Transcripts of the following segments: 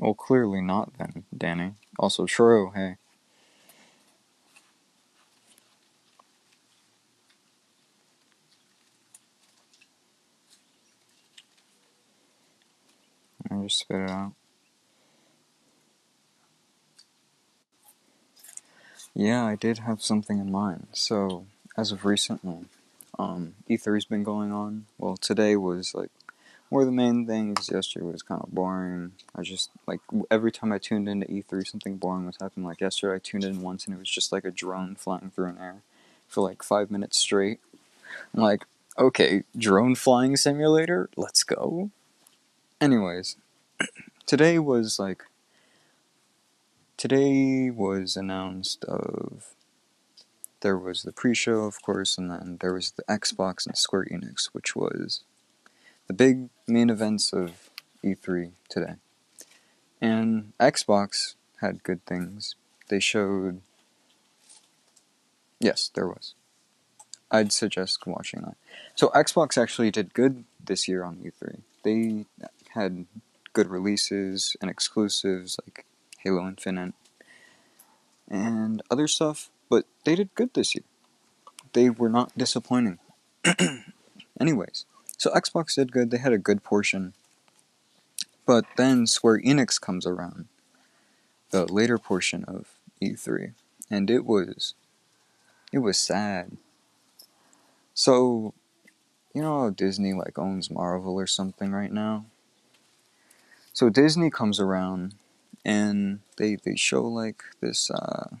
Well, clearly not then, Danny. Also true, hey. I just spit it out. Yeah, I did have something in mind. So, as of recently, um, E3's been going on. Well, today was like of the main things. Yesterday was kind of boring. I just like every time I tuned into E3, something boring was happening. Like yesterday, I tuned in once and it was just like a drone flying through an air for like five minutes straight. I'm like, okay, drone flying simulator, let's go. Anyways, today was like today was announced of there was the pre-show of course and then there was the xbox and square enix which was the big main events of e3 today. And xbox had good things. They showed yes there was. I'd suggest watching that. So xbox actually did good this year on e3 they had good releases and exclusives like Halo Infinite, and other stuff, but they did good this year. They were not disappointing. Anyways, so Xbox did good, they had a good portion. But then Square Enix comes around, the later portion of E3, and it was it was sad. So, you know Disney like owns Marvel or something right now? So Disney comes around and they they show like this uh,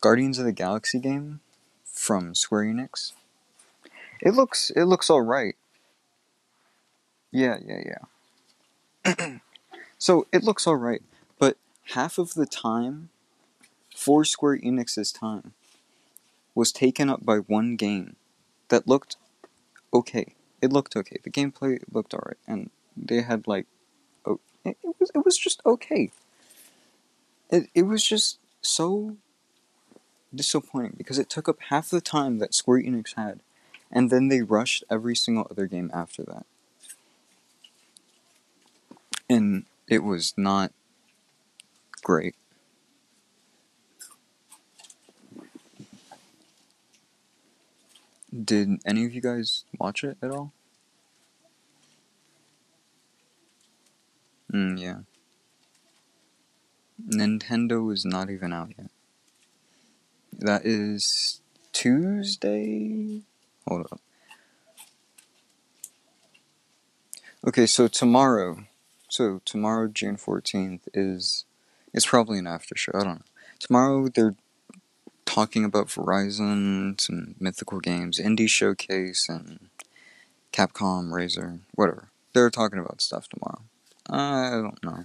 Guardians of the Galaxy game from Square Enix. It looks it looks all right. Yeah, yeah, yeah. so it looks all right, but half of the time for Square Enix's time was taken up by one game that looked okay. It looked okay. The gameplay looked alright, and they had like it, it was it was just okay. It it was just so disappointing because it took up half the time that Square Enix had, and then they rushed every single other game after that. And it was not great. Did any of you guys watch it at all? Mm, yeah. Nintendo is not even out yet. That is Tuesday? Hold up. Okay, so tomorrow, so tomorrow, June 14th, is, it's probably an after show, I don't know. Tomorrow, they're talking about Verizon, some mythical games, Indie Showcase, and Capcom, Razer, whatever. They're talking about stuff tomorrow. I don't know.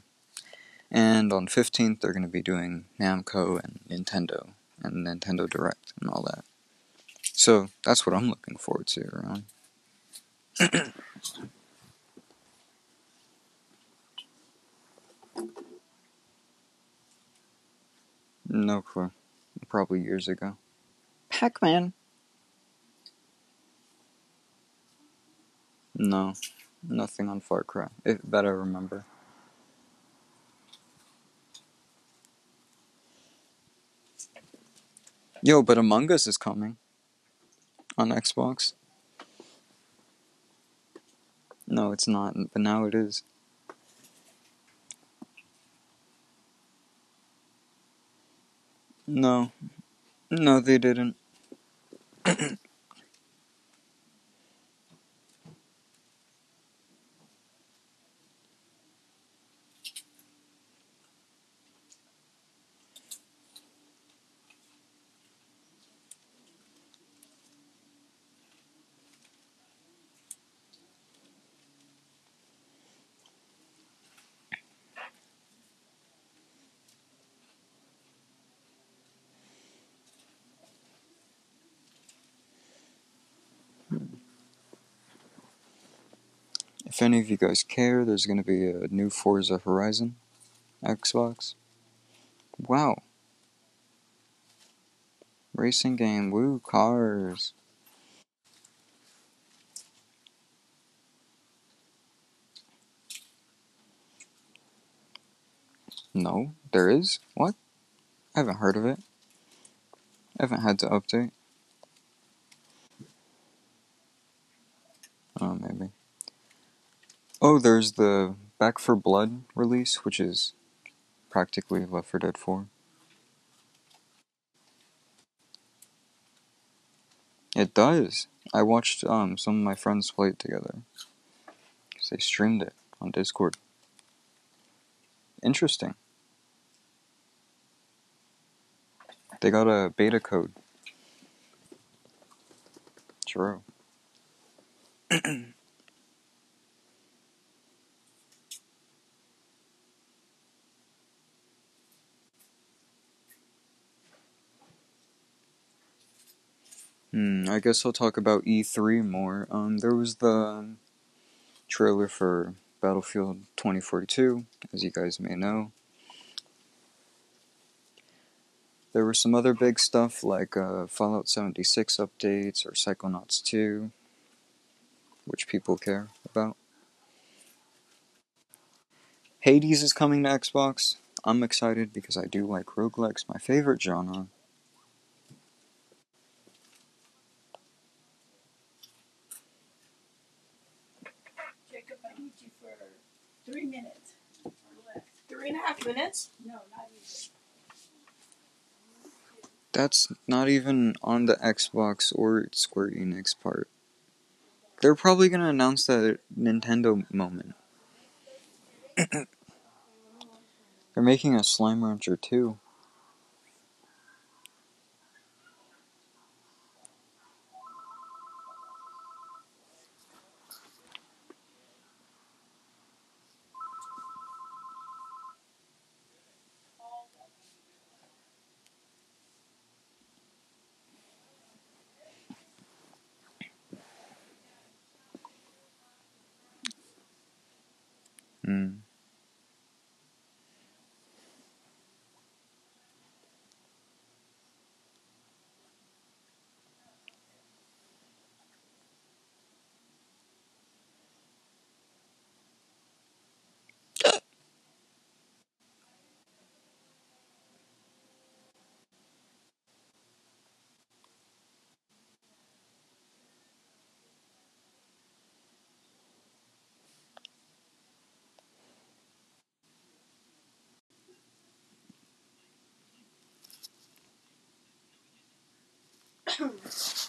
And on 15th, they're going to be doing Namco and Nintendo and Nintendo Direct and all that. So that's what I'm looking forward to around. no clue. Probably years ago. Pac Man! No. Nothing on Far Cry, if that I remember. Yo, but Among Us is coming on Xbox. No, it's not, but now it is. No. No, they didn't. If any of you guys care, there's going to be a new Forza Horizon Xbox. Wow. Racing game, woo, cars. No, there is? What? I haven't heard of it. I haven't had to update. Oh, maybe. Oh, there's the Back 4 Blood release, which is practically Left 4 Dead 4. It does. I watched um some of my friends play it together. Cause they streamed it on Discord. Interesting. They got a beta code. True. Hmm, I guess I'll talk about E3 more. Um, there was the trailer for Battlefield 2042, as you guys may know. There was some other big stuff like uh, Fallout 76 updates or Psychonauts 2, which people care about. Hades is coming to Xbox. I'm excited because I do like roguelikes, my favorite genre. Jacob, I need you for three minutes. Three and a half minutes? No, not even. That's not even on the Xbox or Square Enix part. They're probably gonna announce that Nintendo moment. They're making a Slime Rancher too. Hmm.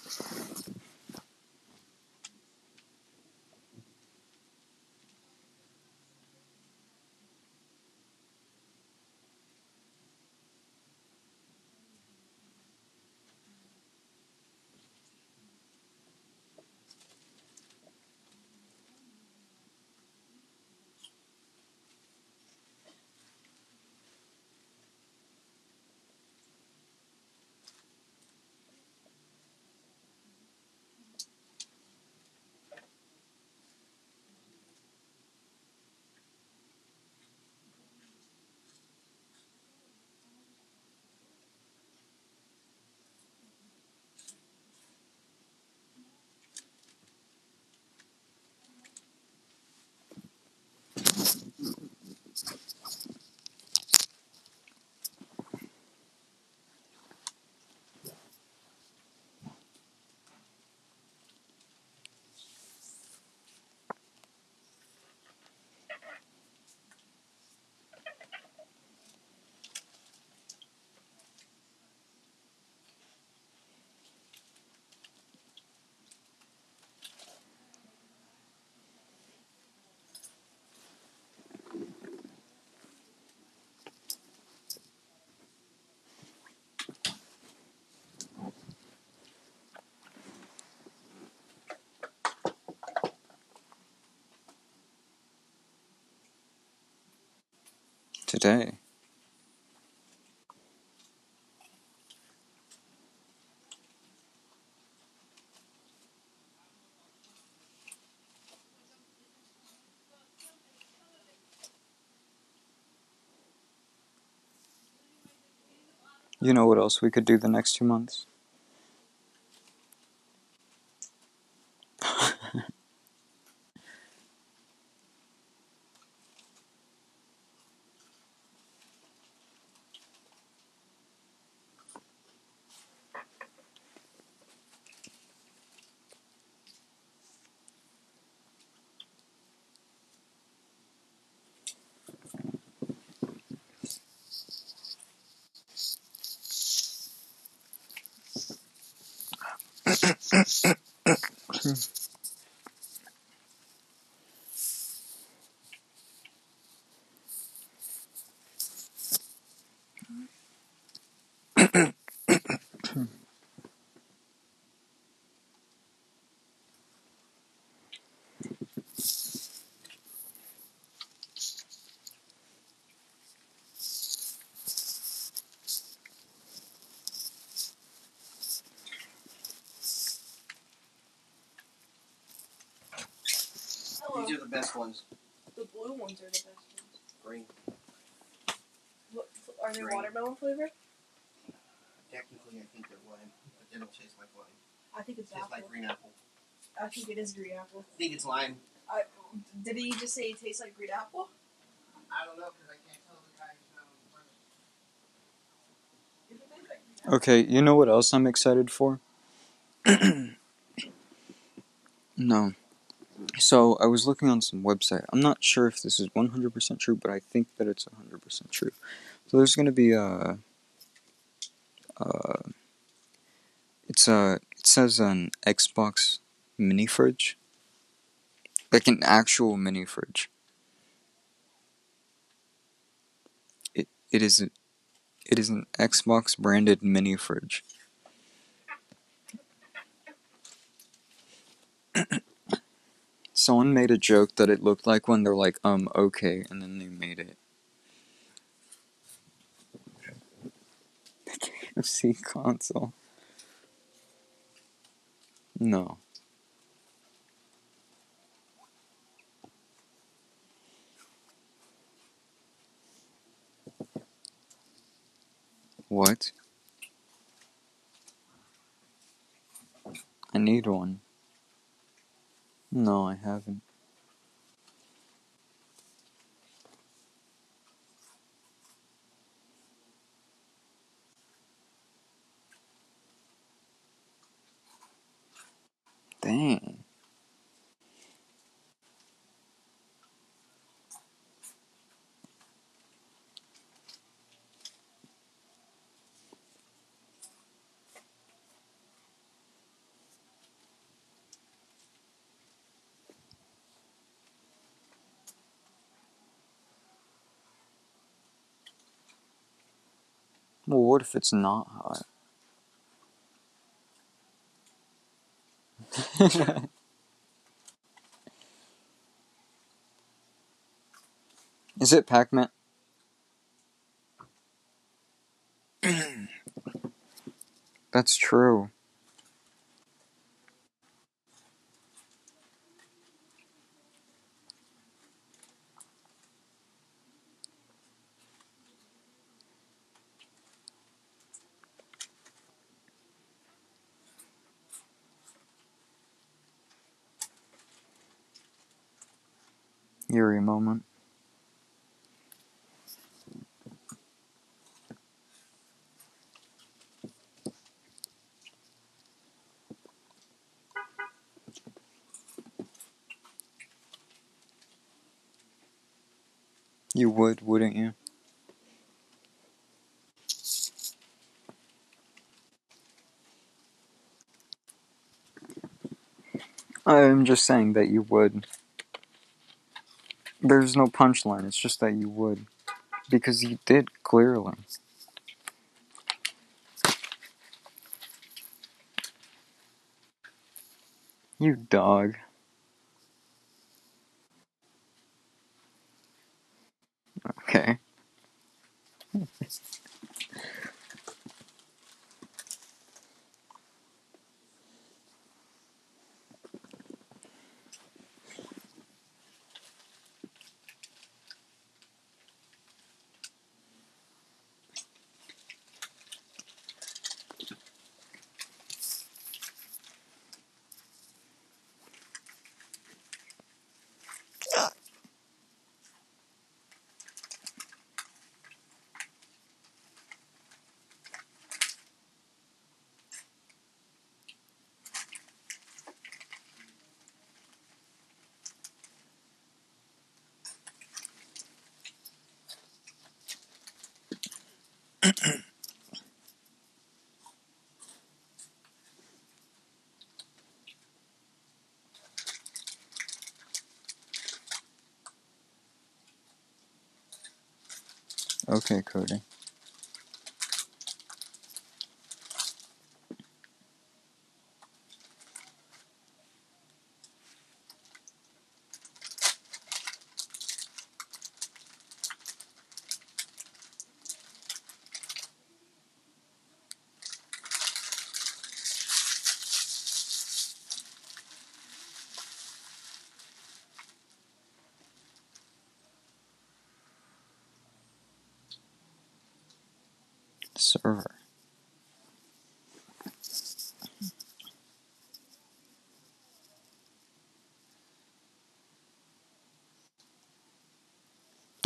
Today. You know what else we could do the next two months? Hello. These are the best ones. The blue ones are the best ones. Green. What, are they Green. watermelon flavored? Technically, I think they're lime, but they don't taste like lime. I think it's It tastes apple. like green apple. I think it is green apple. I think it's lime. I, did he just say it tastes like green apple? I don't know because I can't tell the guy who's not on the If it tastes like green apple. Okay, you know what else I'm excited for? no. So I was looking on some website. I'm not sure if this is 100% true, but I think that it's 100% true. So there's going to be a. Uh, it's a. It says an Xbox mini fridge. Like an actual mini fridge. It it is. It is an Xbox branded mini fridge. Someone made a joke that it looked like when they're like, um, okay, and then they made it. The KFC console. No. What? I need one. No, I haven't. Dang. Well, what if it's not hot? Is it Pac-Man? That's true. Yuri moment. You would, wouldn't you? I'm just saying that you would. There's no punchline, it's just that you would. Because you did, clearly. You dog.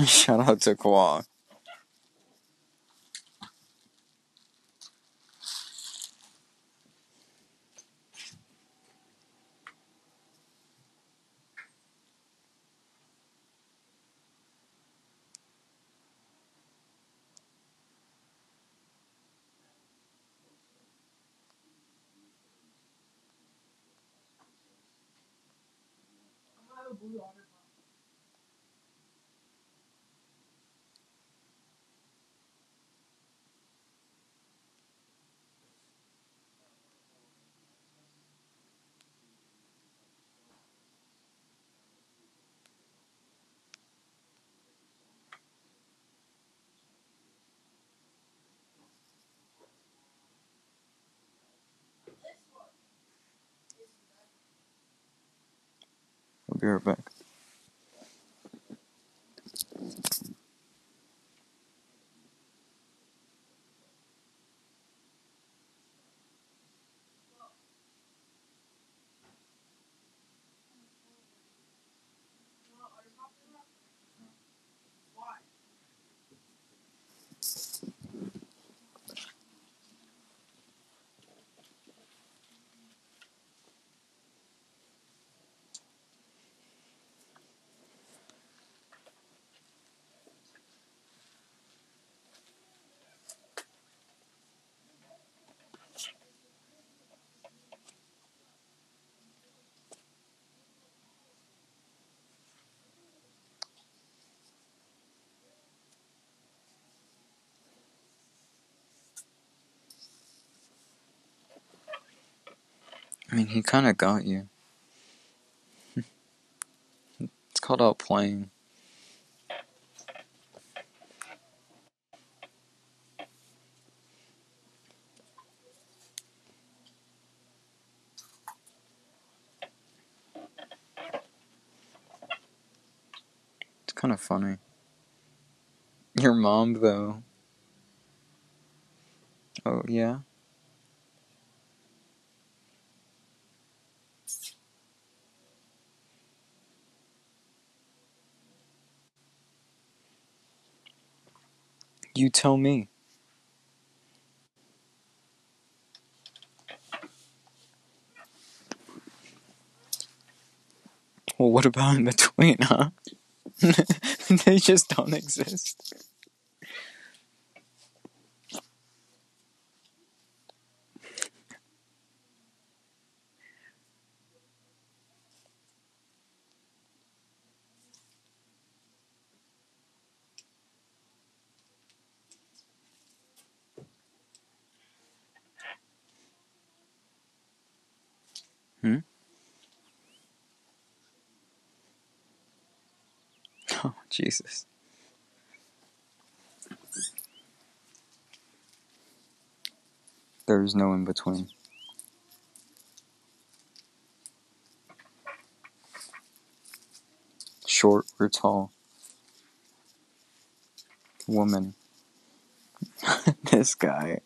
Shout out to Kwa. Be right back. I mean, he kind of got you. It's called outplaying. It's kind of funny. Your mom, though. Oh, yeah? You tell me. Well, what about in between, huh? they just don't exist. Hmm? Oh, Jesus. There is no in between. Short or tall. Woman. this guy.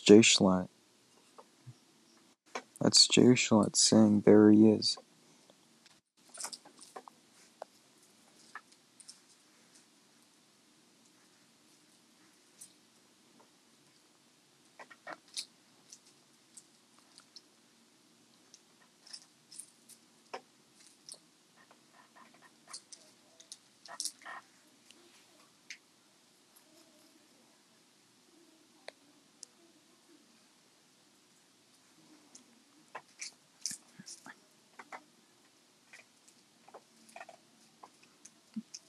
Jay Schlatt. That's Jay Schlatt saying there he is.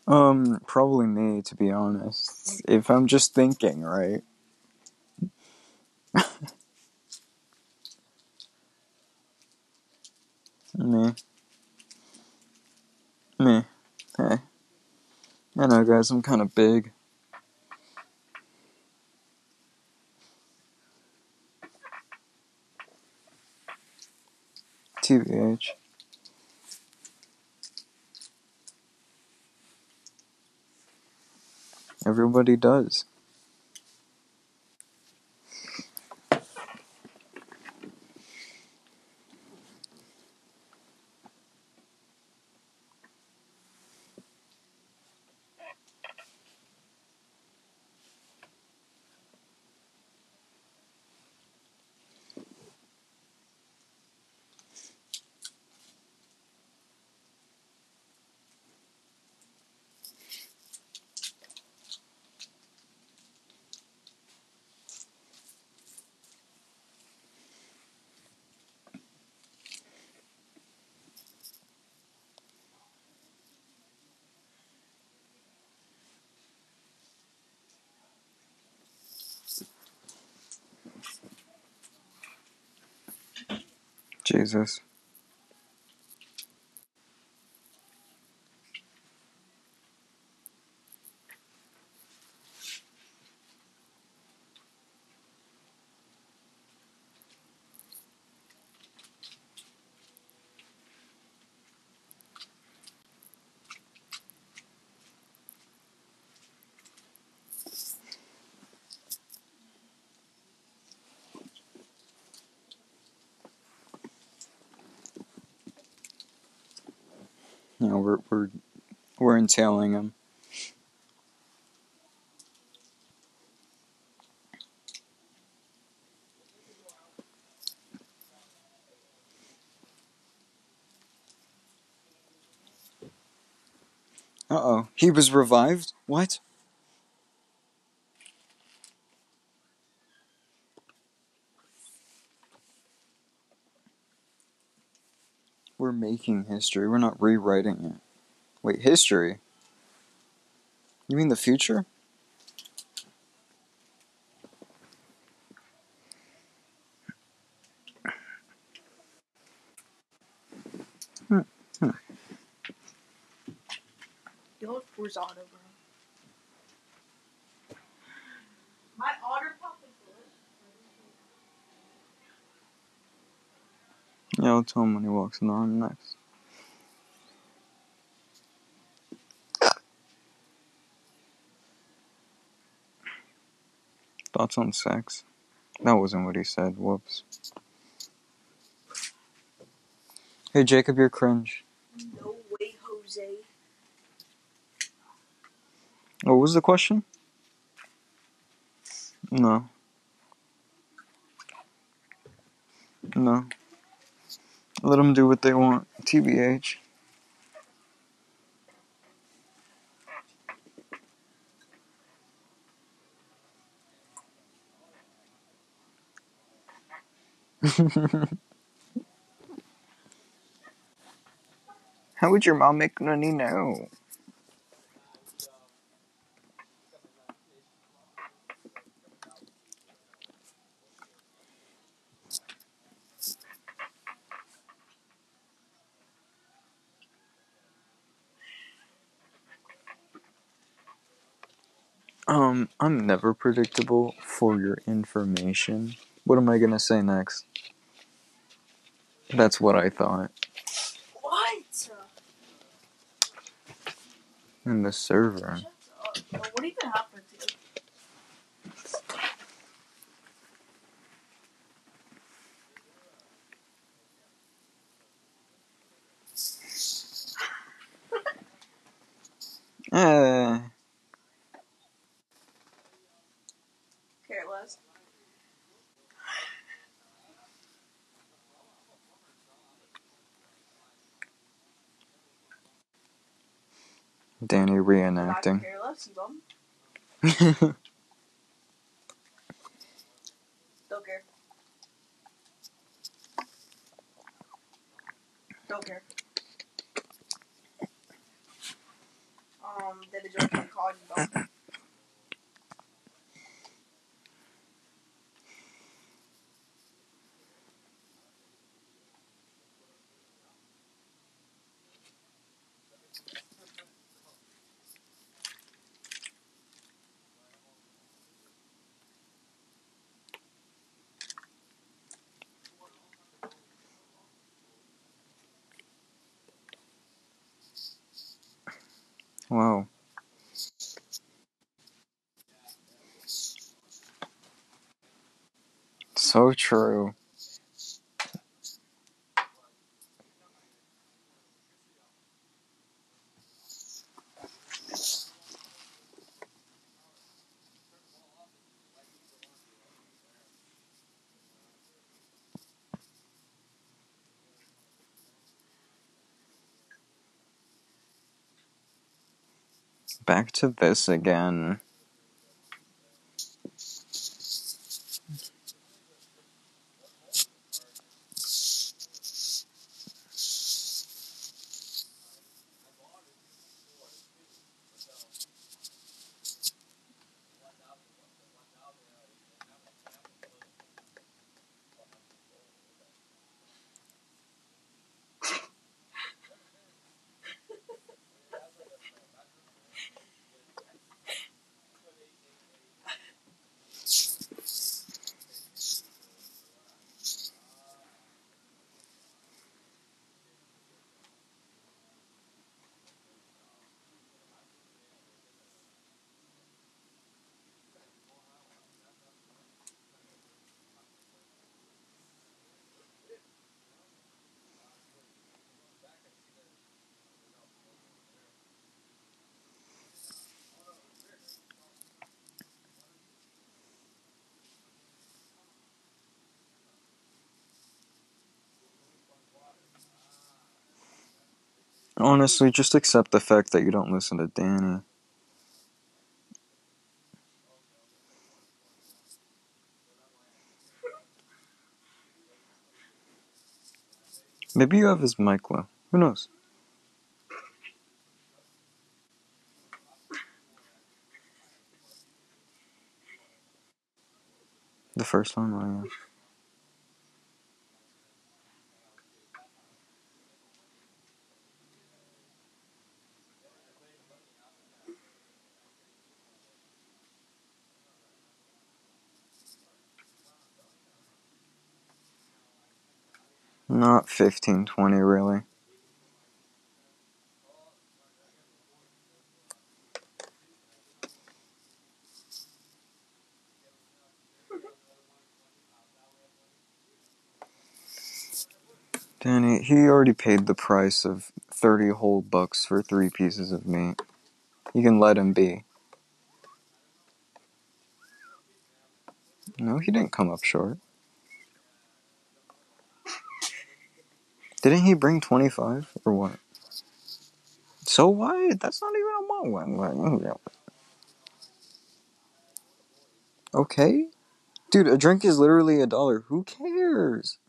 Um, probably me, to be honest. If I'm just thinking, right? me. Me. Hey. I know, guys, I'm kind of big. TVH. Everybody does. Jesus. Know, we're we're we're entailing him. Uh oh. He was revived? What? We're history. We're not rewriting it. Wait, history? You mean the future? Don't pours otter, bro. My otter pop is good. Yeah, I'll tell him when he walks in the room next. Thoughts on sex? That wasn't what he said. Whoops. Hey, Jacob, you're cringe. No way, Jose. Oh, what was the question? No. No. Let them do what they want. TBH. How would your mom make money now? Um, I'm never predictable for your information. What am I gonna say next? That's what I thought. What? In the server. nachvollziehbar. true. Back to this again. Honestly, just accept the fact that you don't listen to Danny. Maybe you have his mic low. Who knows? The first one, oh yeah. Not 15, 20, really. Danny, he already paid the price of 30 whole bucks for three pieces of meat. You can let him be. No, he didn't come up short. Didn't he bring 25 or what? So what? That's not even a one. Okay? Dude, a drink is literally a dollar. Who cares?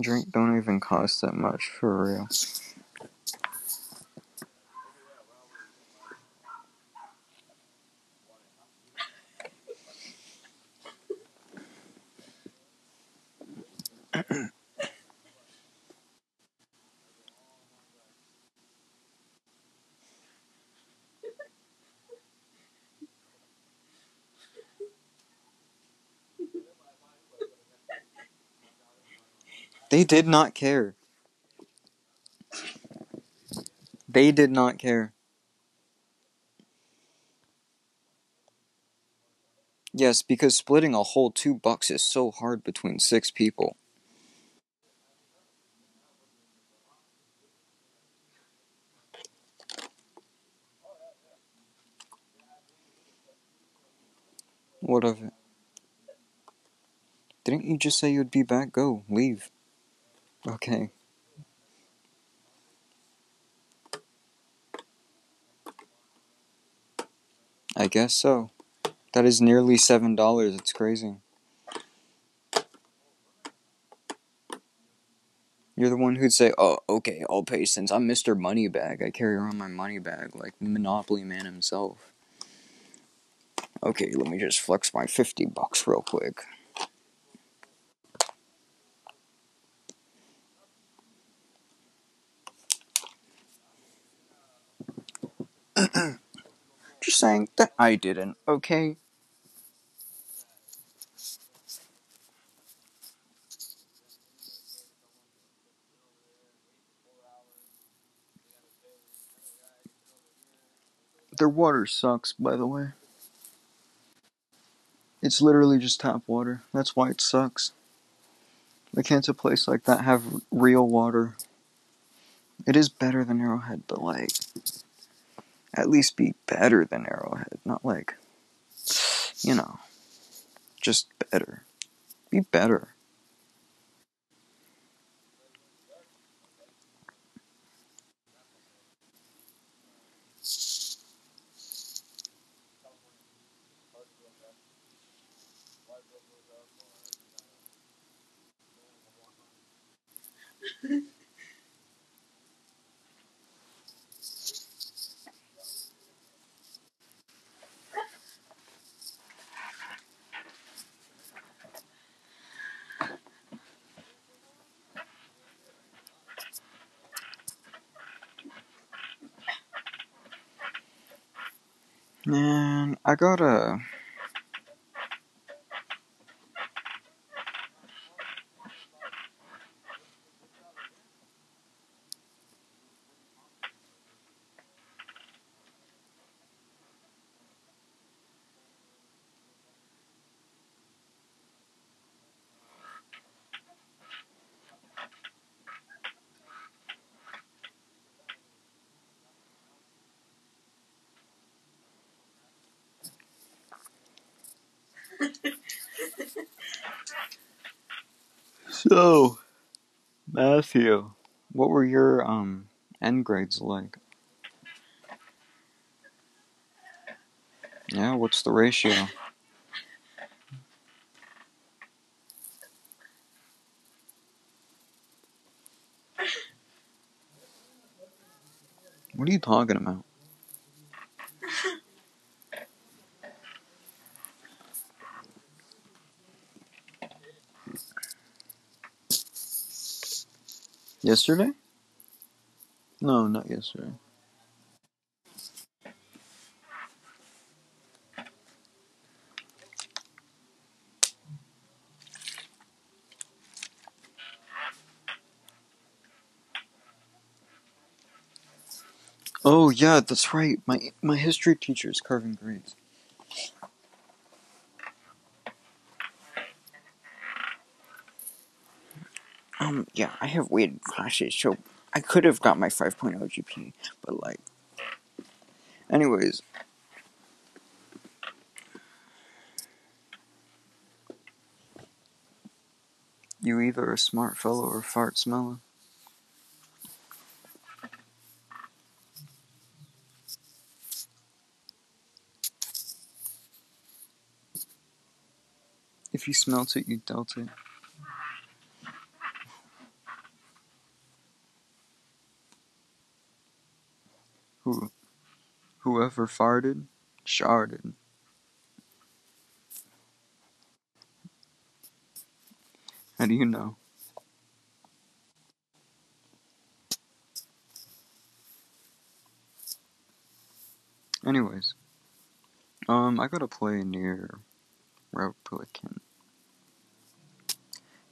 Drink don't even cost that much for real. They did not care. They did not care. Yes, because splitting a whole two bucks is so hard between six people. What of it? Didn't you just say you'd be back? Go, leave. Okay. I guess so. That is nearly seven dollars. It's crazy. You're the one who'd say, "Oh, okay, I'll pay since I'm Mr. Moneybag. I carry around my money bag like Monopoly Man himself." Okay, let me just flex my fifty bucks real quick. just saying that I didn't. Okay. Their water sucks, by the way. It's literally just tap water. That's why it sucks. Why can't a place like that have real water? It is better than Arrowhead, but like, at least be better than Arrowhead. Not like, you know, just better. Be better. Man, I got a. So, Matthew, what were your um end grades like? Yeah, what's the ratio? What are you talking about? Yesterday? No, not yesterday. Oh yeah, that's right. My my history teacher is carving grades. Um, yeah, I have weighted classes, so I could have got my 5.0 GPA, but like, anyways. You either a smart fellow or fart smelling. If you smelt it, you dealt it. Who, whoever farted, sharded. How do you know? Anyways, um, I got a play NieR Replicant.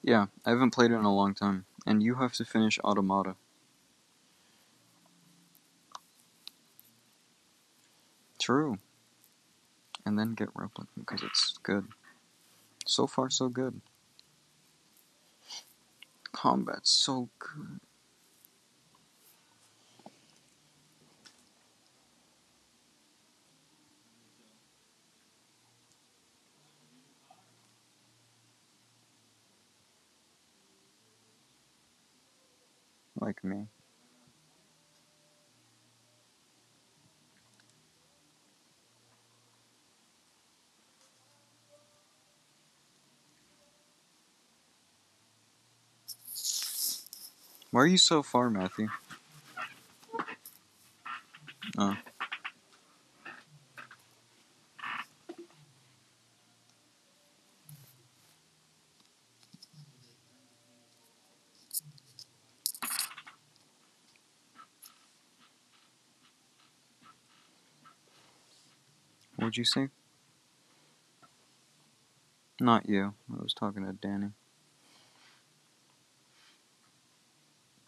Yeah, I haven't played it in a long time, and you have to finish Automata. True. And then get Replicant, because it's good. So far, so good. Combat's so good. Like me. Why are you so far, Matthew? Oh. What'd you say? Not you. I was talking to Danny.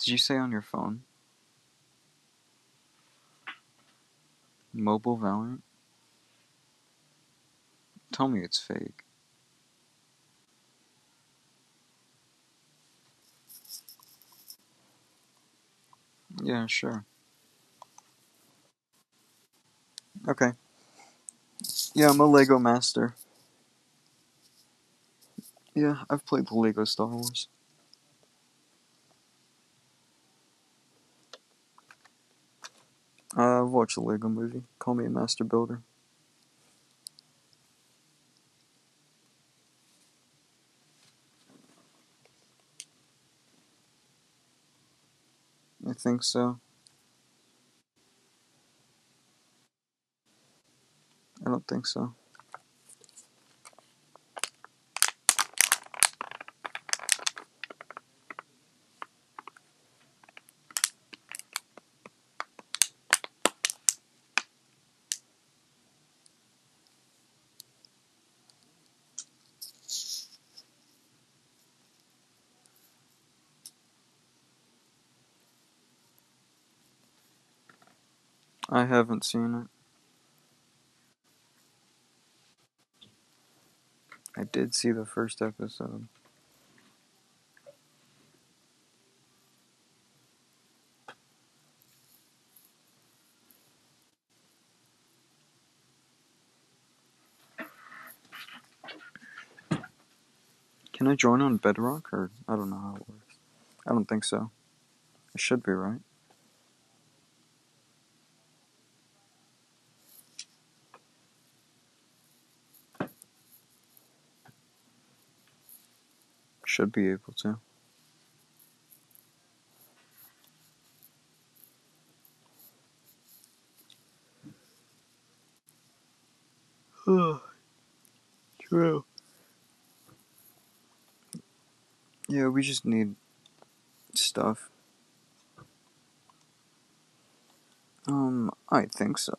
Did you say on your phone? Mobile Valorant? Tell me it's fake. Yeah, sure. Okay. Yeah, I'm a Lego master. Yeah, I've played the Lego Star Wars. Uh, I've watched the Lego movie. Call me a master builder. I think so. I don't think so. I haven't seen it. I did see the first episode. Can I join on Bedrock or I don't know how it works. I don't think so. It should be right. Should be able to. True. Yeah, we just need stuff. Um, I think so.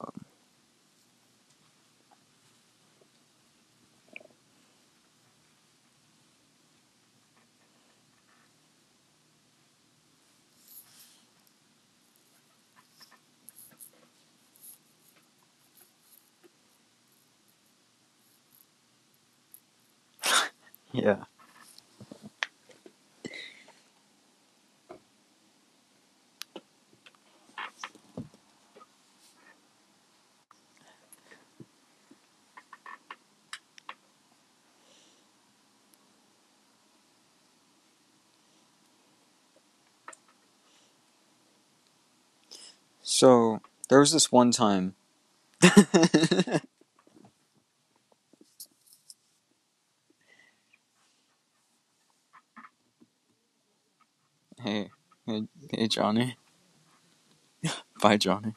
Yeah. So, there was this one time. hey, hey, hey, Johnny. Bye, Johnny.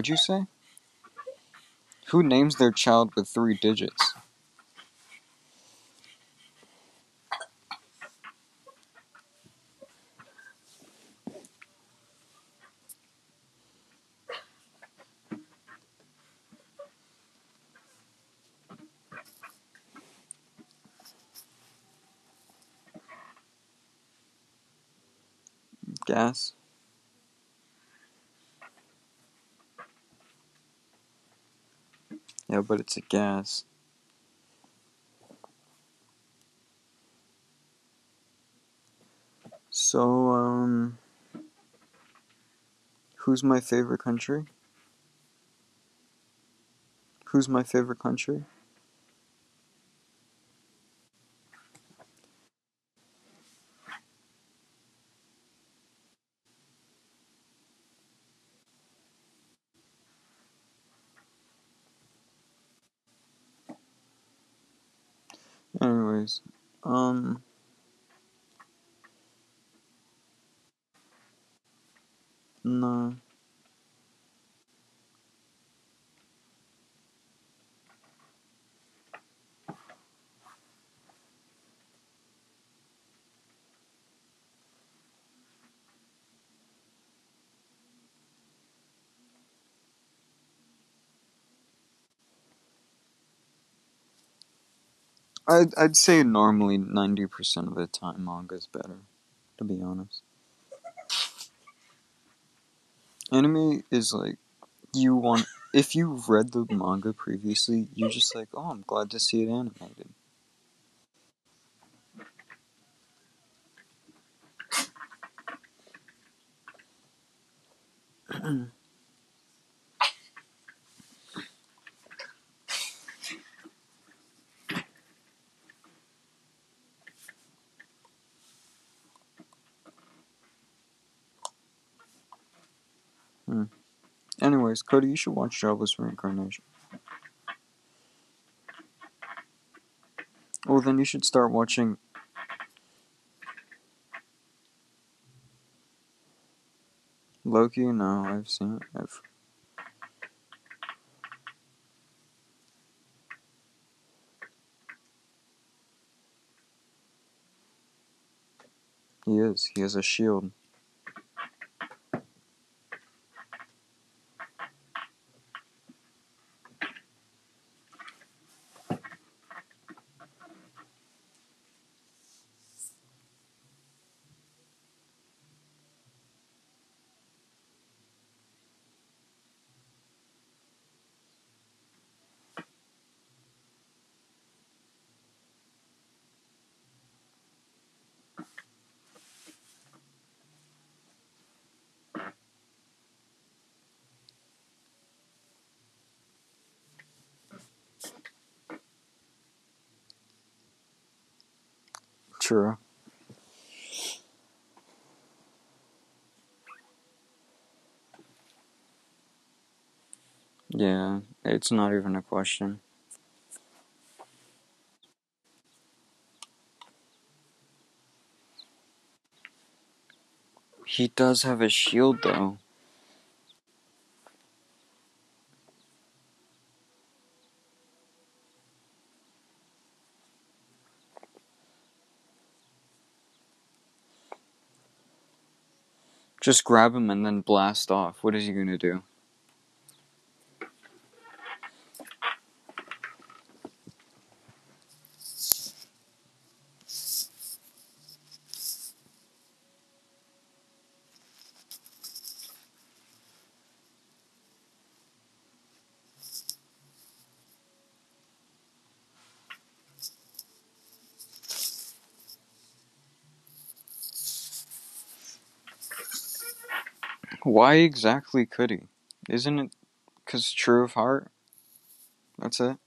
What'd you say? Who names their child with three digits? Gas? Yeah, but it's a gas. So, um. Who's my favorite country? Who's my favorite country? Anyways, um. No. I'd I'd say normally ninety percent of the time manga's better, to be honest. Anime is like you want if you've read the manga previously, you're just like, oh, I'm glad to see it animated. Hmm. Anyways, Cody, you should watch Jobless Reincarnation. Well, then you should start watching. Loki? No, I've seen it. I've... He is. He has a shield. True. Yeah, it's not even a question. He does have a shield, though. Just grab him and then blast off. What is he gonna do? Why exactly could he? Isn't it because true of heart? That's it.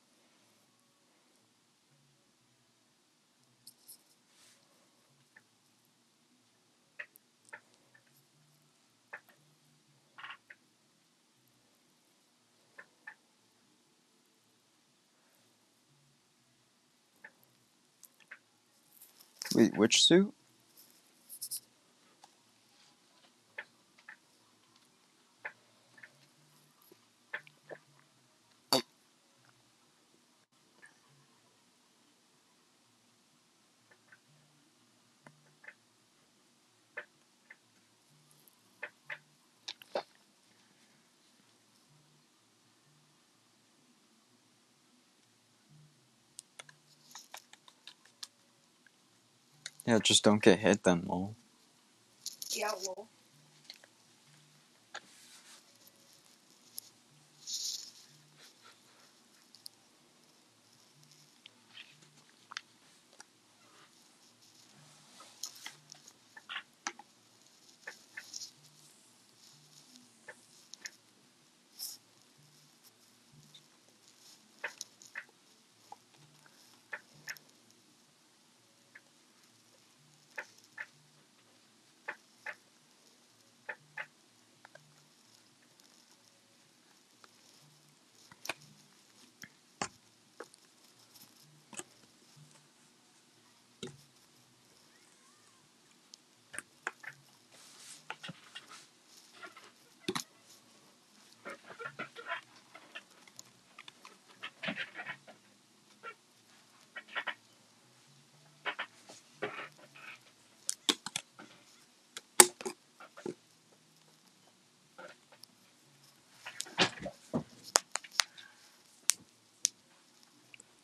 Wait, which suit? Yeah, just don't get hit then, lol. Yeah, well.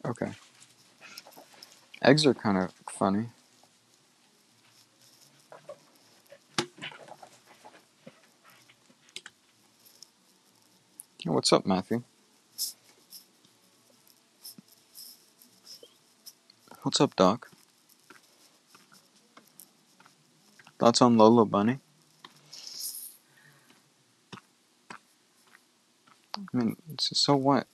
Okay. Eggs are kind of funny. What's up, Matthew? What's up, Doc? Thoughts on Lola Bunny? I mean, so what?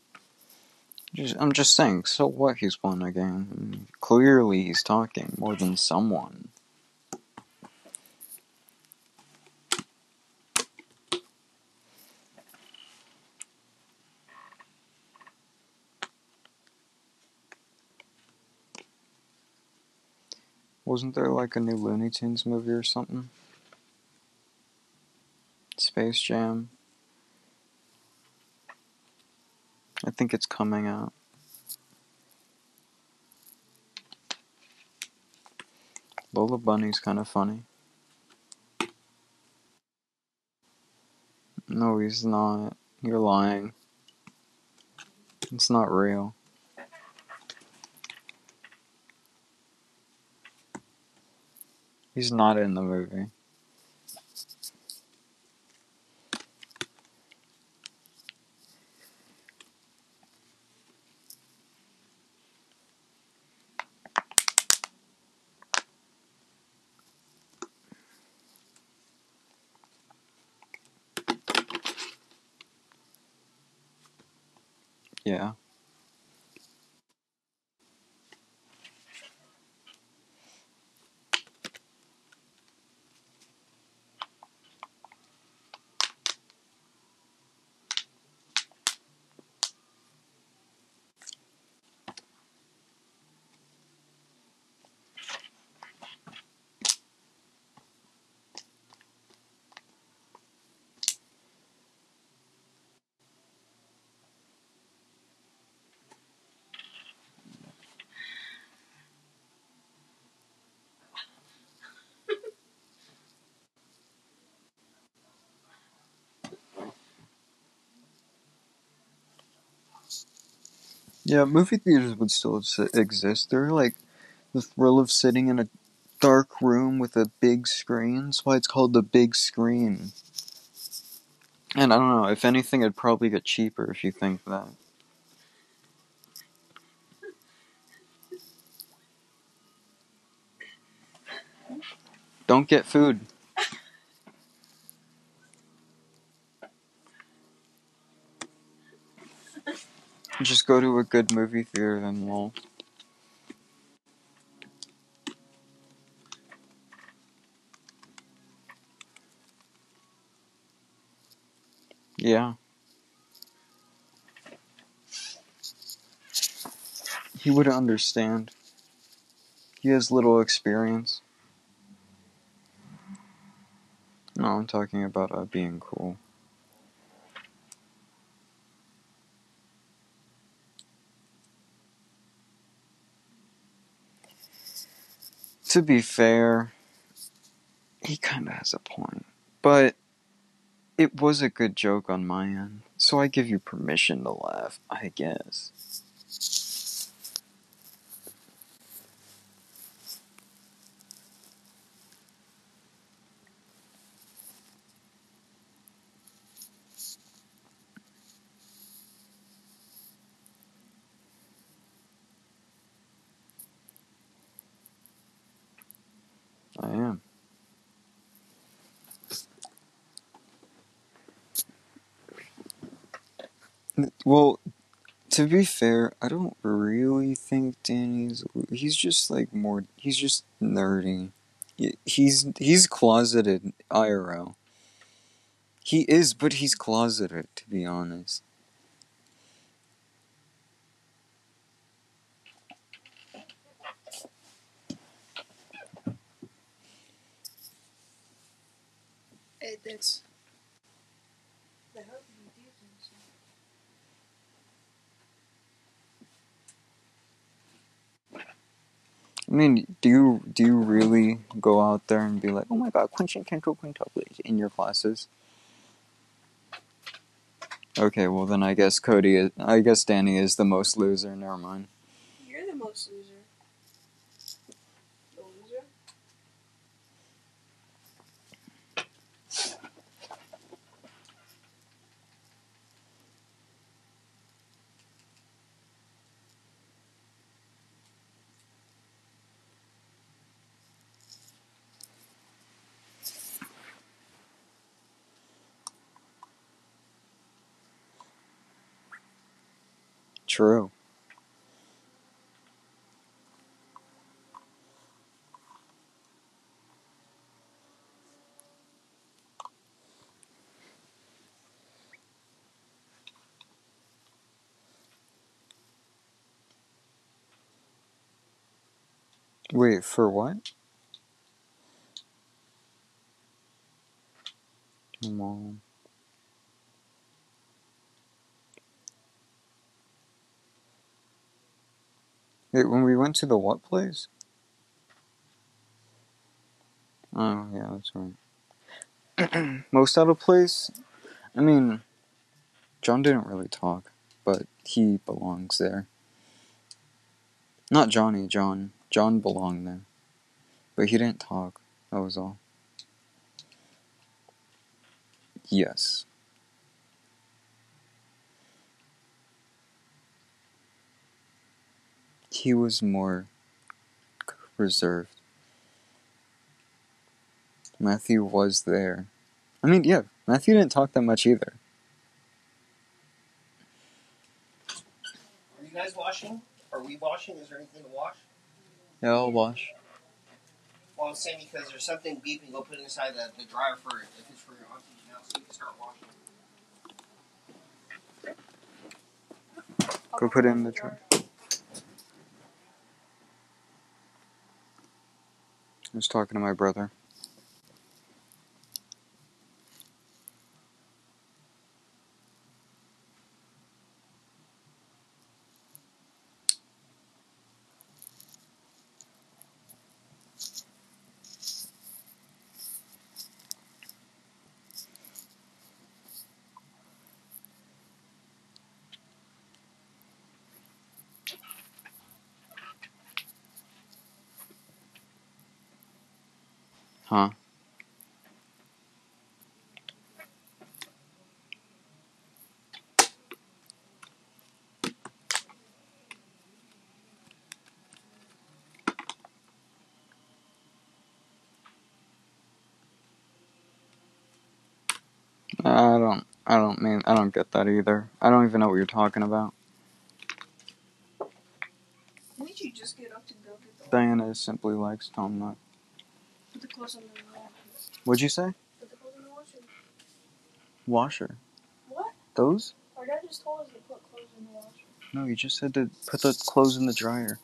Just, I'm just saying, so what he's won a game? Clearly he's talking more than someone. Wasn't there like a new Looney Tunes movie or something? Space Jam? I think it's coming out. Lola Bunny's kind of funny. No, he's not. You're lying. It's not real. He's not in the movie. Yeah. Yeah, movie theaters would still exist. They're like the thrill of sitting in a dark room with a big screen. That's why it's called the big screen. And I don't know, if anything, it'd probably get cheaper if you think that. Don't get food. Just go to a good movie theater then lol. Yeah. He wouldn't understand. He has little experience. No, I'm talking about uh, being cool. To be fair, he kind of has a point. But it was a good joke on my end, so I give you permission to laugh, I guess. I am. Well, to be fair, I don't really think Danny's. He's just like more. He's just nerdy. He's he's closeted IRL. He is, but he's closeted. To be honest. Hey. I hope you do think so. I mean, do you do you really go out there and be like, oh my god, quintuple, quintuple, quintuple in your classes? Okay, well then I guess Cody is. I guess Danny is the most loser. Never mind. You're the most loser? The loser? True. Wait, for what? Mom. Wait, when we went to the what place? Oh, yeah, that's right. Most out of place? I mean, John didn't really talk, but he belongs there. Not Johnny, John. John belonged there. But he didn't talk. That was all. Yes. He was more reserved. Matthew was there. I mean, yeah, Matthew didn't talk that much either. Are you guys washing? Are we washing? Is there anything to wash? Yeah, I'll wash. Well, I'm saying because there's something beeping. Go put it inside the, the dryer for it, if it's for your auntie now, so you can start washing. Go put it in the truck. Was talking to my brother. Huh? I don't. I don't mean. I don't get that either. I don't even know what you're talking about. Didn't you just get up to go get the Diana simply likes Tom Nook. Put the clothes on the washer. What'd you say? Put the clothes on the washer. Washer. What? Those? Our dad just told us to put clothes in the washer. No, you just said to put the clothes in the dryer.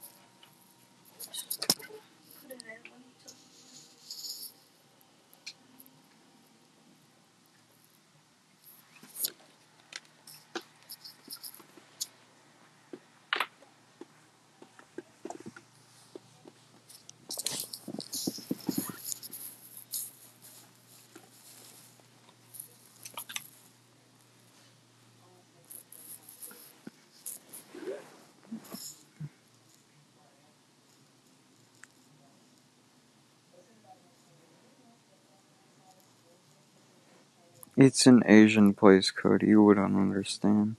It's an Asian place, Cody. You wouldn't understand.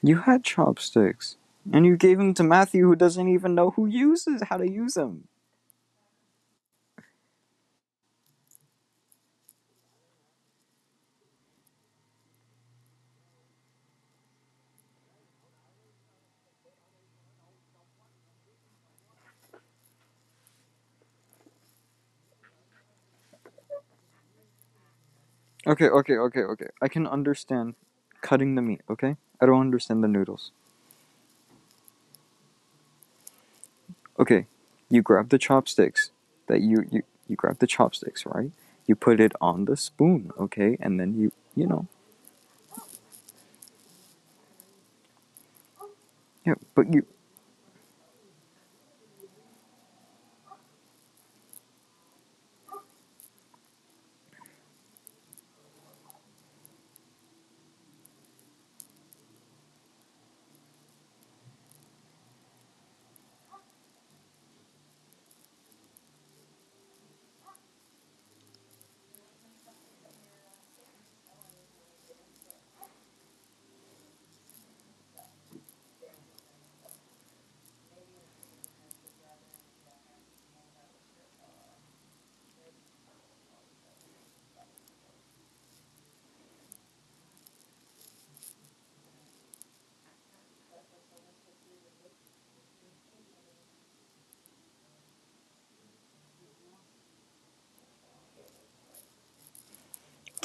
You had chopsticks, and you gave them to Matthew, who doesn't even know who uses how to use them. Okay, okay, okay, okay. I can understand cutting the meat, okay? I don't understand the noodles. Okay, you grab the chopsticks that you you you grab the chopsticks, right? You put it on the spoon, okay? And then you, you know. Yeah, but you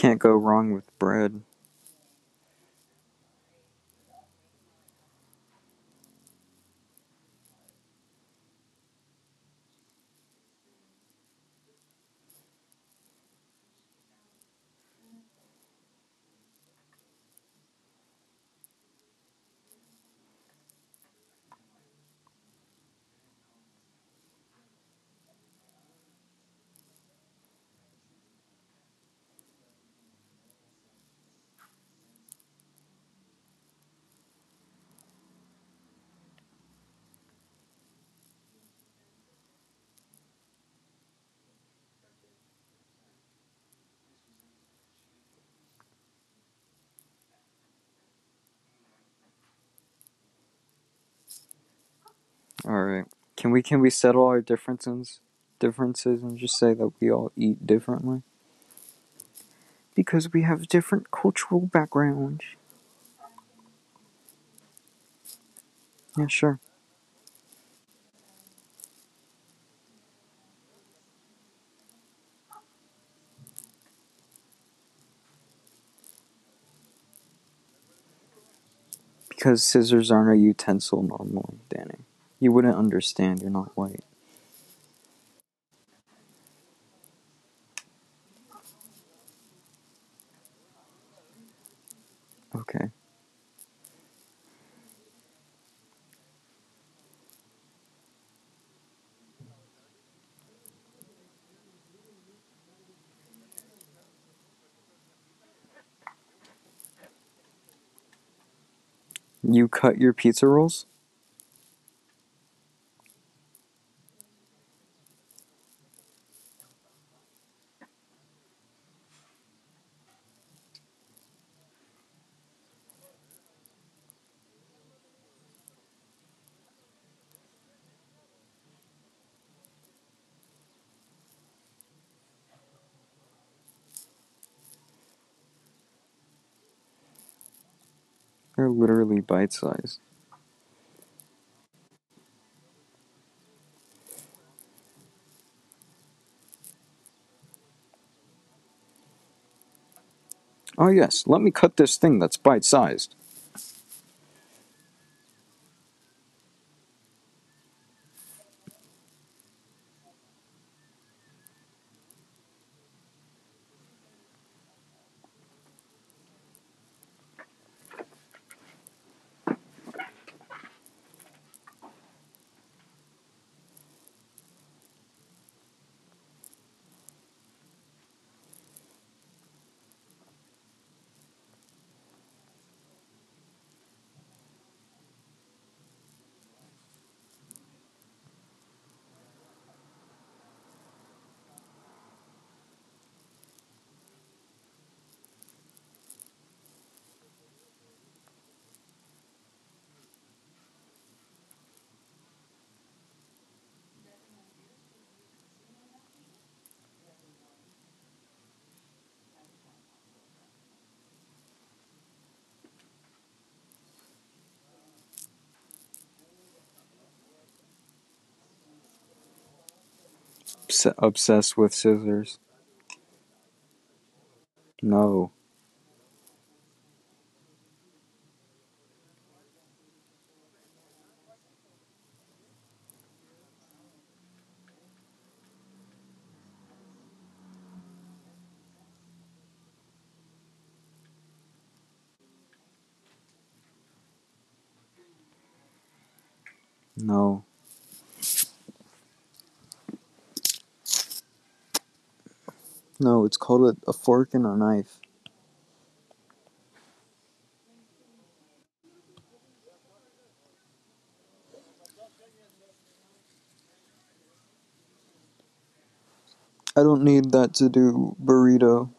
Can't go wrong with bread. Alright. Can we can we settle our differences differences and just say that we all eat differently? Because we have different cultural backgrounds. Yeah, sure. Because scissors aren't a utensil normally, Danny. You wouldn't understand, you're not white. Okay. You cut your pizza rolls? They're bite sized. Oh, yes, let me cut this thing that's bite obsessed with scissors. No. It's called a, a fork and a knife. I don't need that to do burrito.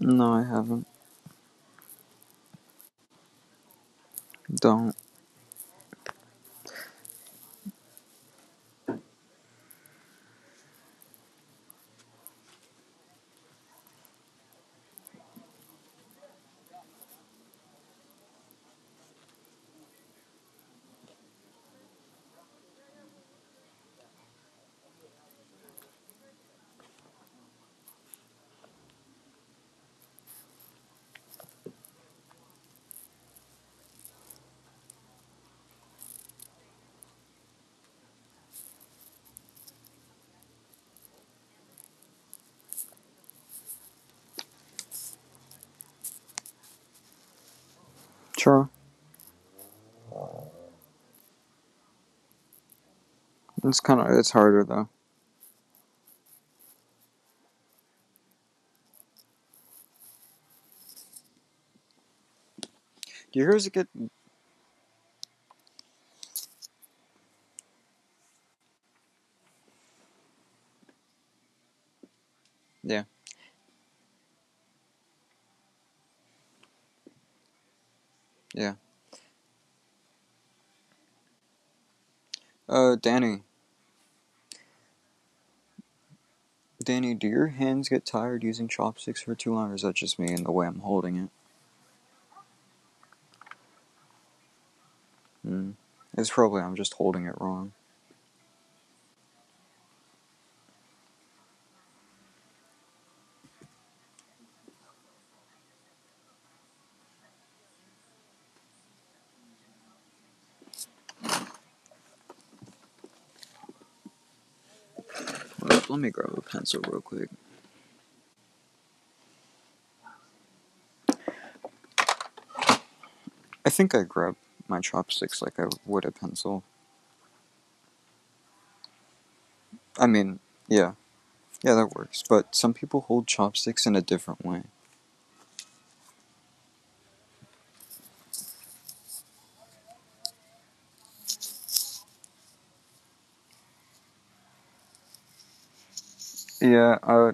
No, I haven't. Don't. Sure. It's kind of it's harder though. Do you hear get? Yeah. Yeah. Uh, Danny. Danny, do your hands get tired using chopsticks for too long, or is that just me and the way I'm holding it? Hmm. It's probably I'm just holding it wrong. Let me grab a pencil real quick. I think I grab my chopsticks like I would a pencil. I mean, yeah. Yeah, that works. But some people hold chopsticks in a different way. Yeah, uh,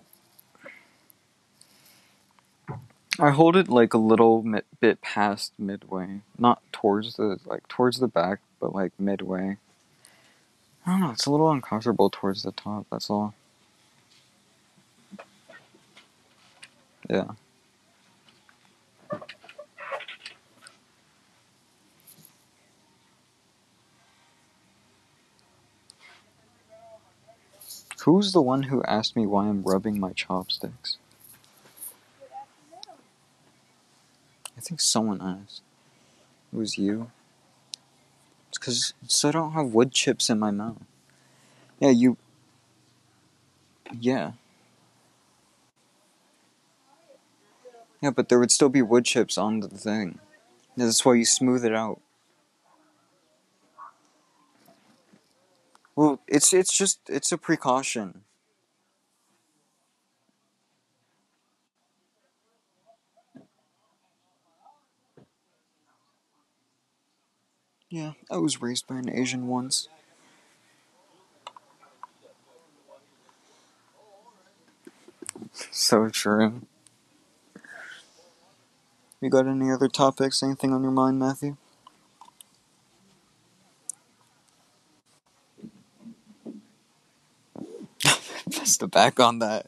I hold it like a little bit past midway, not towards the like towards the back, but like midway. I don't know. It's a little uncomfortable towards the top. That's all. Yeah. Who's the one who asked me why I'm rubbing my chopsticks? I think someone asked. It was you. It's because so I don't have wood chips in my mouth. Yeah, you. Yeah. Yeah, but there would still be wood chips on the thing. That's why you smooth it out. Well, it's it's just it's a precaution. Yeah, I was raised by an Asian once. So true. You got any other topics? Anything on your mind, Matthew? The back on that.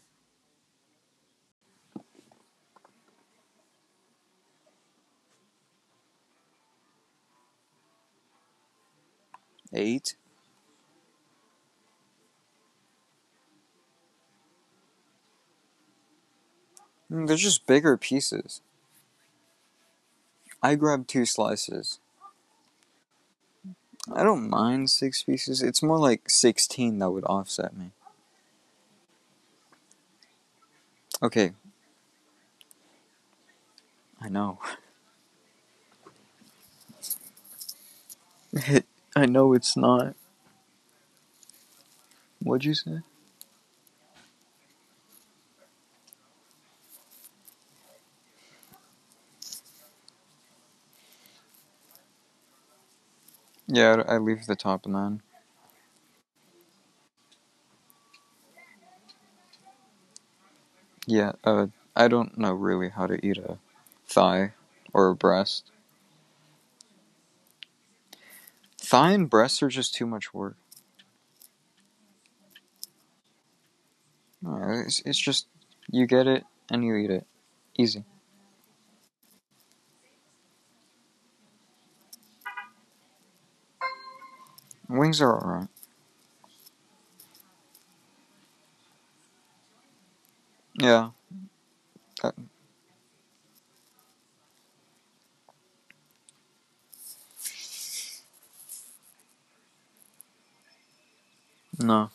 Eight. Mm, They're just bigger pieces. I grabbed two slices. I don't mind six pieces. It's more like 16 that would offset me. Okay. I know. I know it's not. What'd you say? Yeah, I leave the top none. Yeah, uh, I don't know really how to eat a thigh or a breast. Thigh and breast are just too much work. It's, it's just you get it and you eat it. Easy. Wings are alright. Yeah. No.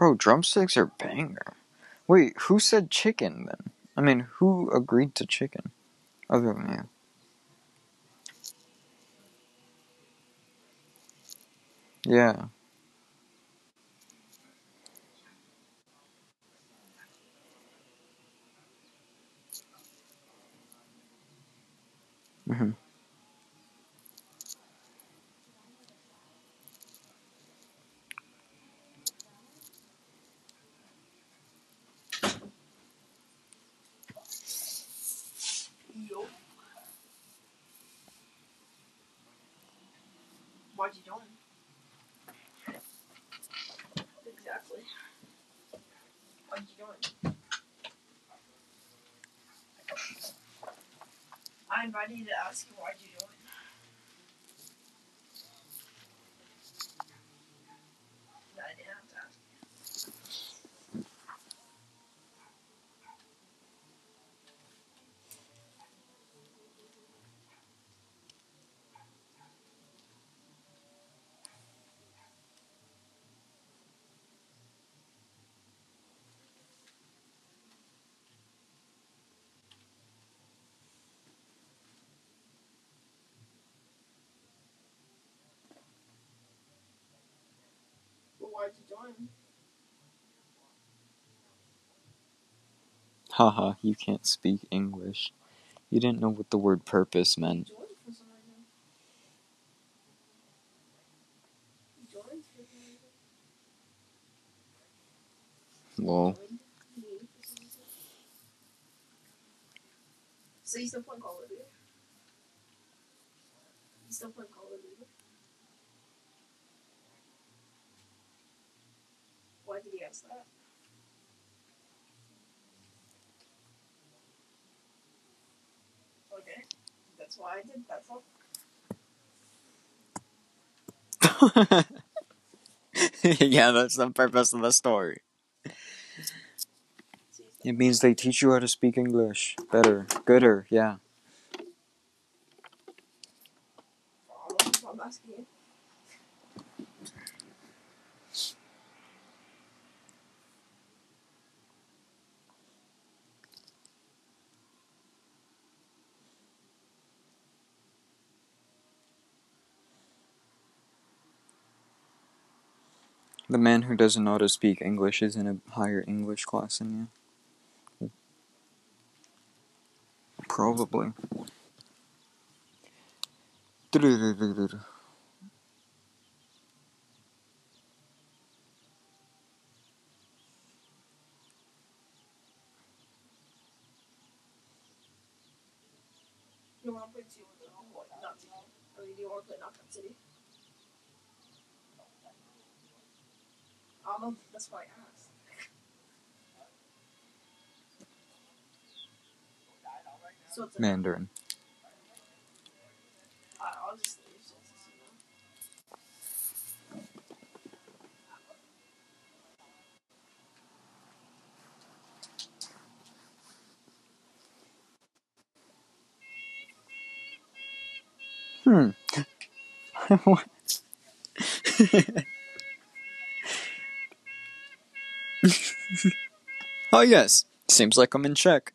Bro, drumsticks are banger. Wait, who said chicken then? I mean, who agreed to chicken? Other than you. Yeah. hmm Yo. Why'd you join? Exactly. I invited you to ask you why'd you Haha, you can't speak English. You didn't know what the word purpose meant. Lol. So you still playing Call of Duty? You still playing Call of Duty? Why did he ask that? Okay. That's why I did that's all. yeah, that's the purpose of the story. It means they teach you how to speak English better, gooder, yeah. The man who doesn't know how to speak English is in a higher English class than you. Probably. You want to play two with them? What? Not two. Or do you want to play Knockout City? Don't. That's why I asked. So it's Mandarin. I- oh yes. Seems like I'm in check.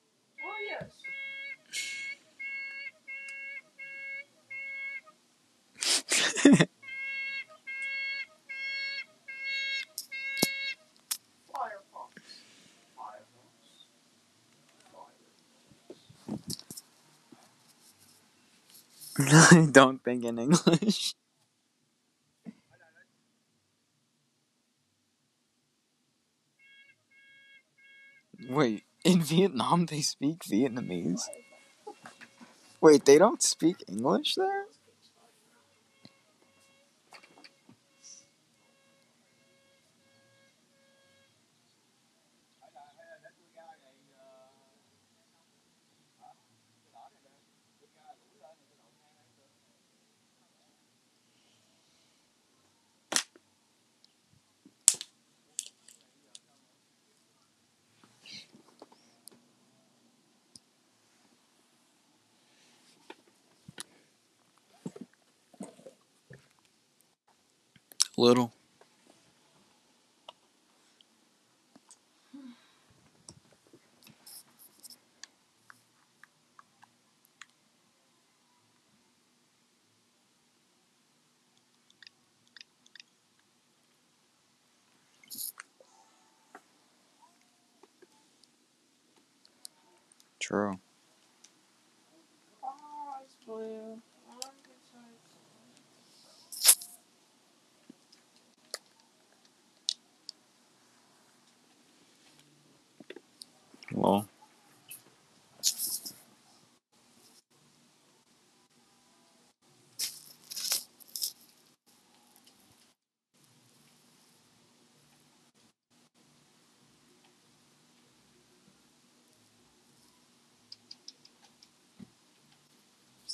Vietnam they speak Vietnamese? Wait, they don't speak English there? Little. True.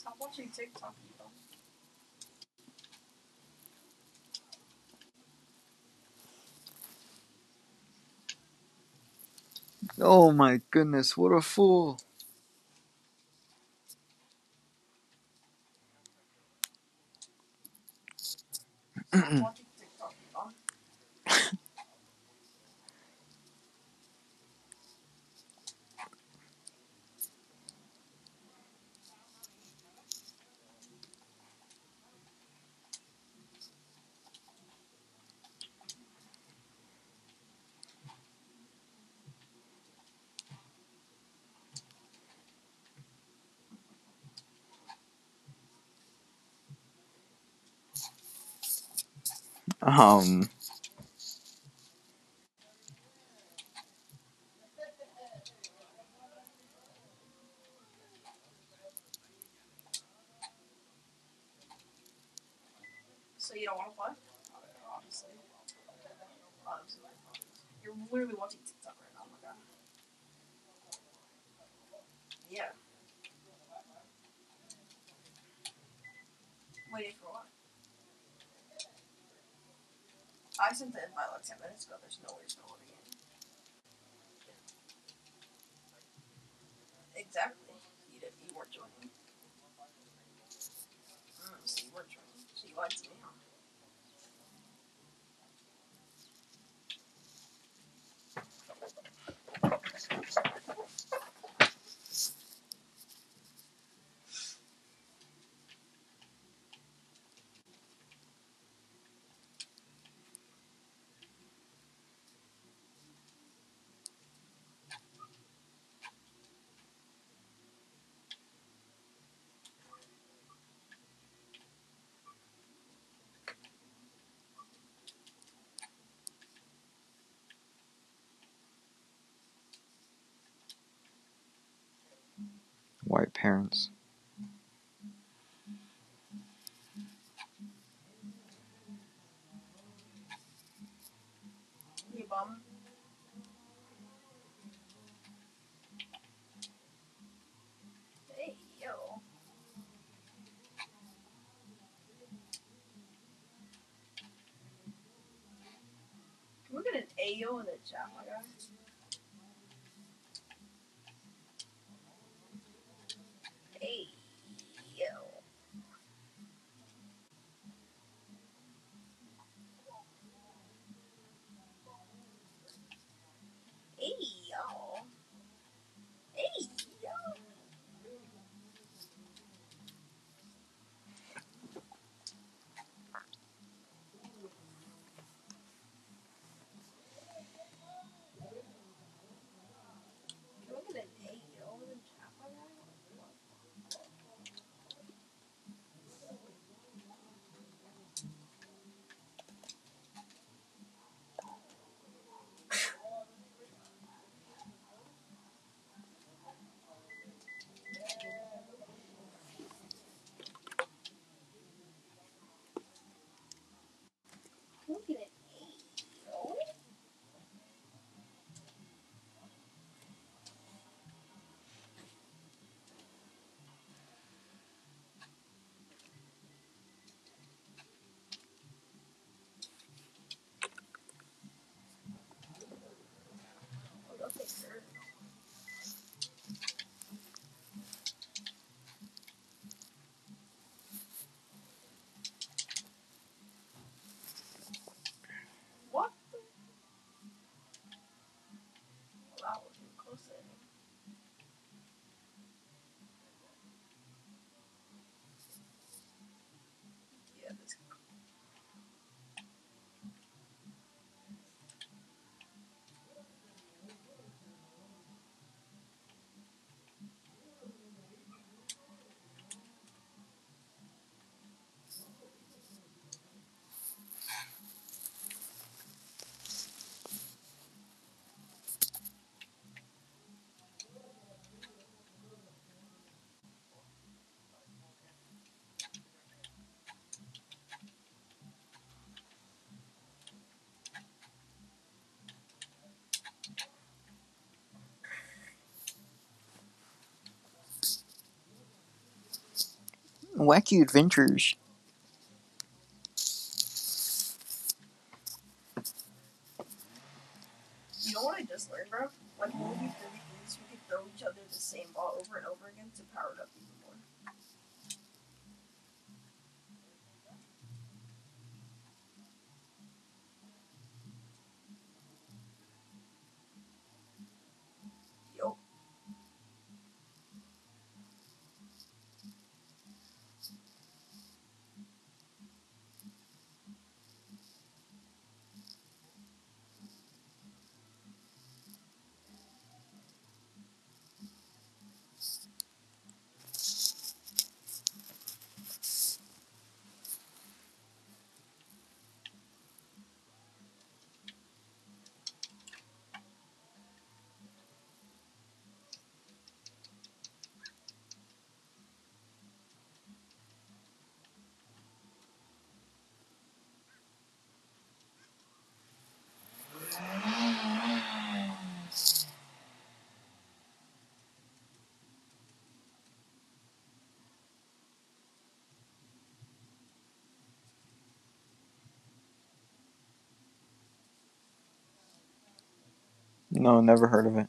Stop watching TikTok, know. Oh my goodness, what a fool. Um. So you don't want to play? Obviously. Obviously. You're literally watching TikTok right now, oh my god. Yeah. Waiting for what? I like 10 minutes ago. There's no way it's white parents. Wacky Adventures. No, never heard of it.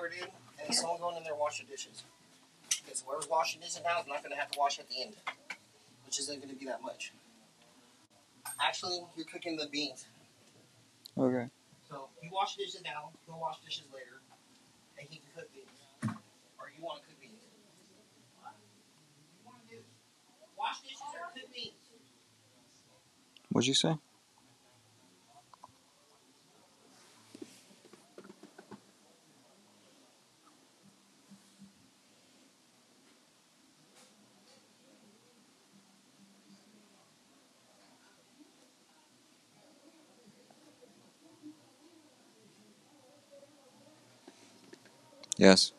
The dude, and someone going in there wash the dishes. Because whoever's washing dishes now is not going to have to wash at the end, which isn't going to be that much. Actually, you're cooking the beans. Okay. So you wash dishes now, he'll wash dishes later, and he can cook beans. Or you want to cook beans? What? You want to do? Wash dishes or cook beans? What'd you say? Yes.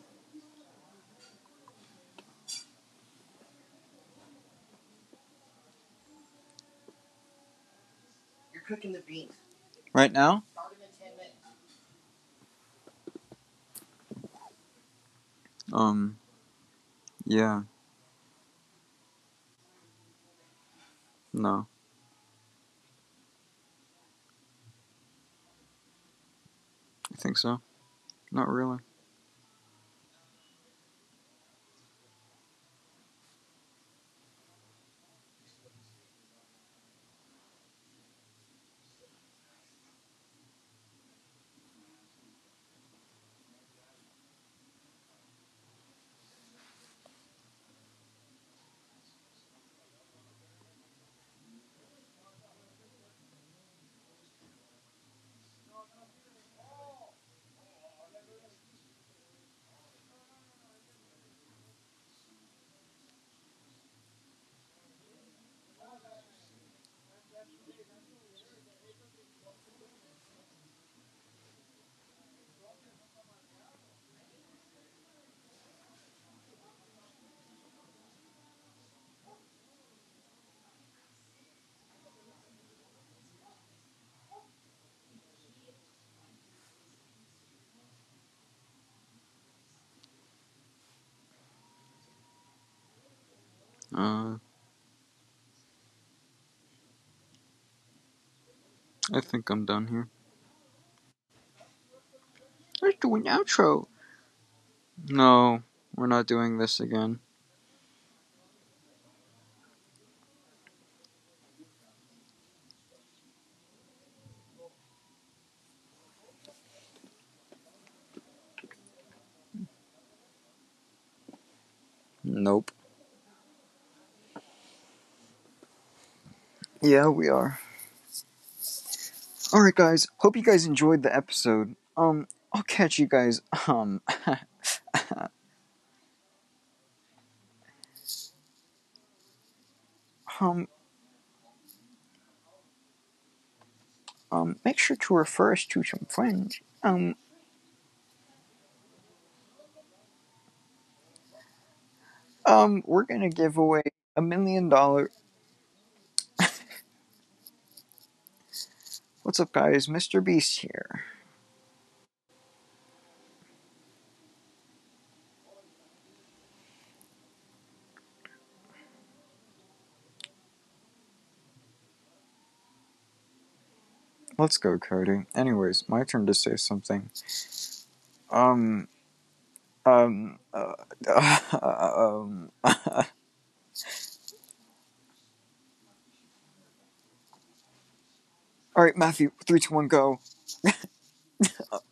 You're cooking the beans. Right now? Start them in 10 minutes. Um. Yeah. No. I think so. Not really. Uh. I think I'm done here. Let's do an outro. No, we're not doing this again. Yeah, we are. Alright, guys. Hope you guys enjoyed the episode. Um, I'll catch you guys. Um, um, um, make sure to refer us to some friends. Um, um, we're gonna give away a million dollar. What's up, guys? Mr. Beast here. Let's go, Cody. Anyways, my turn to say something. Um, um, uh, um. All right, Matthew. Three, two, one, go.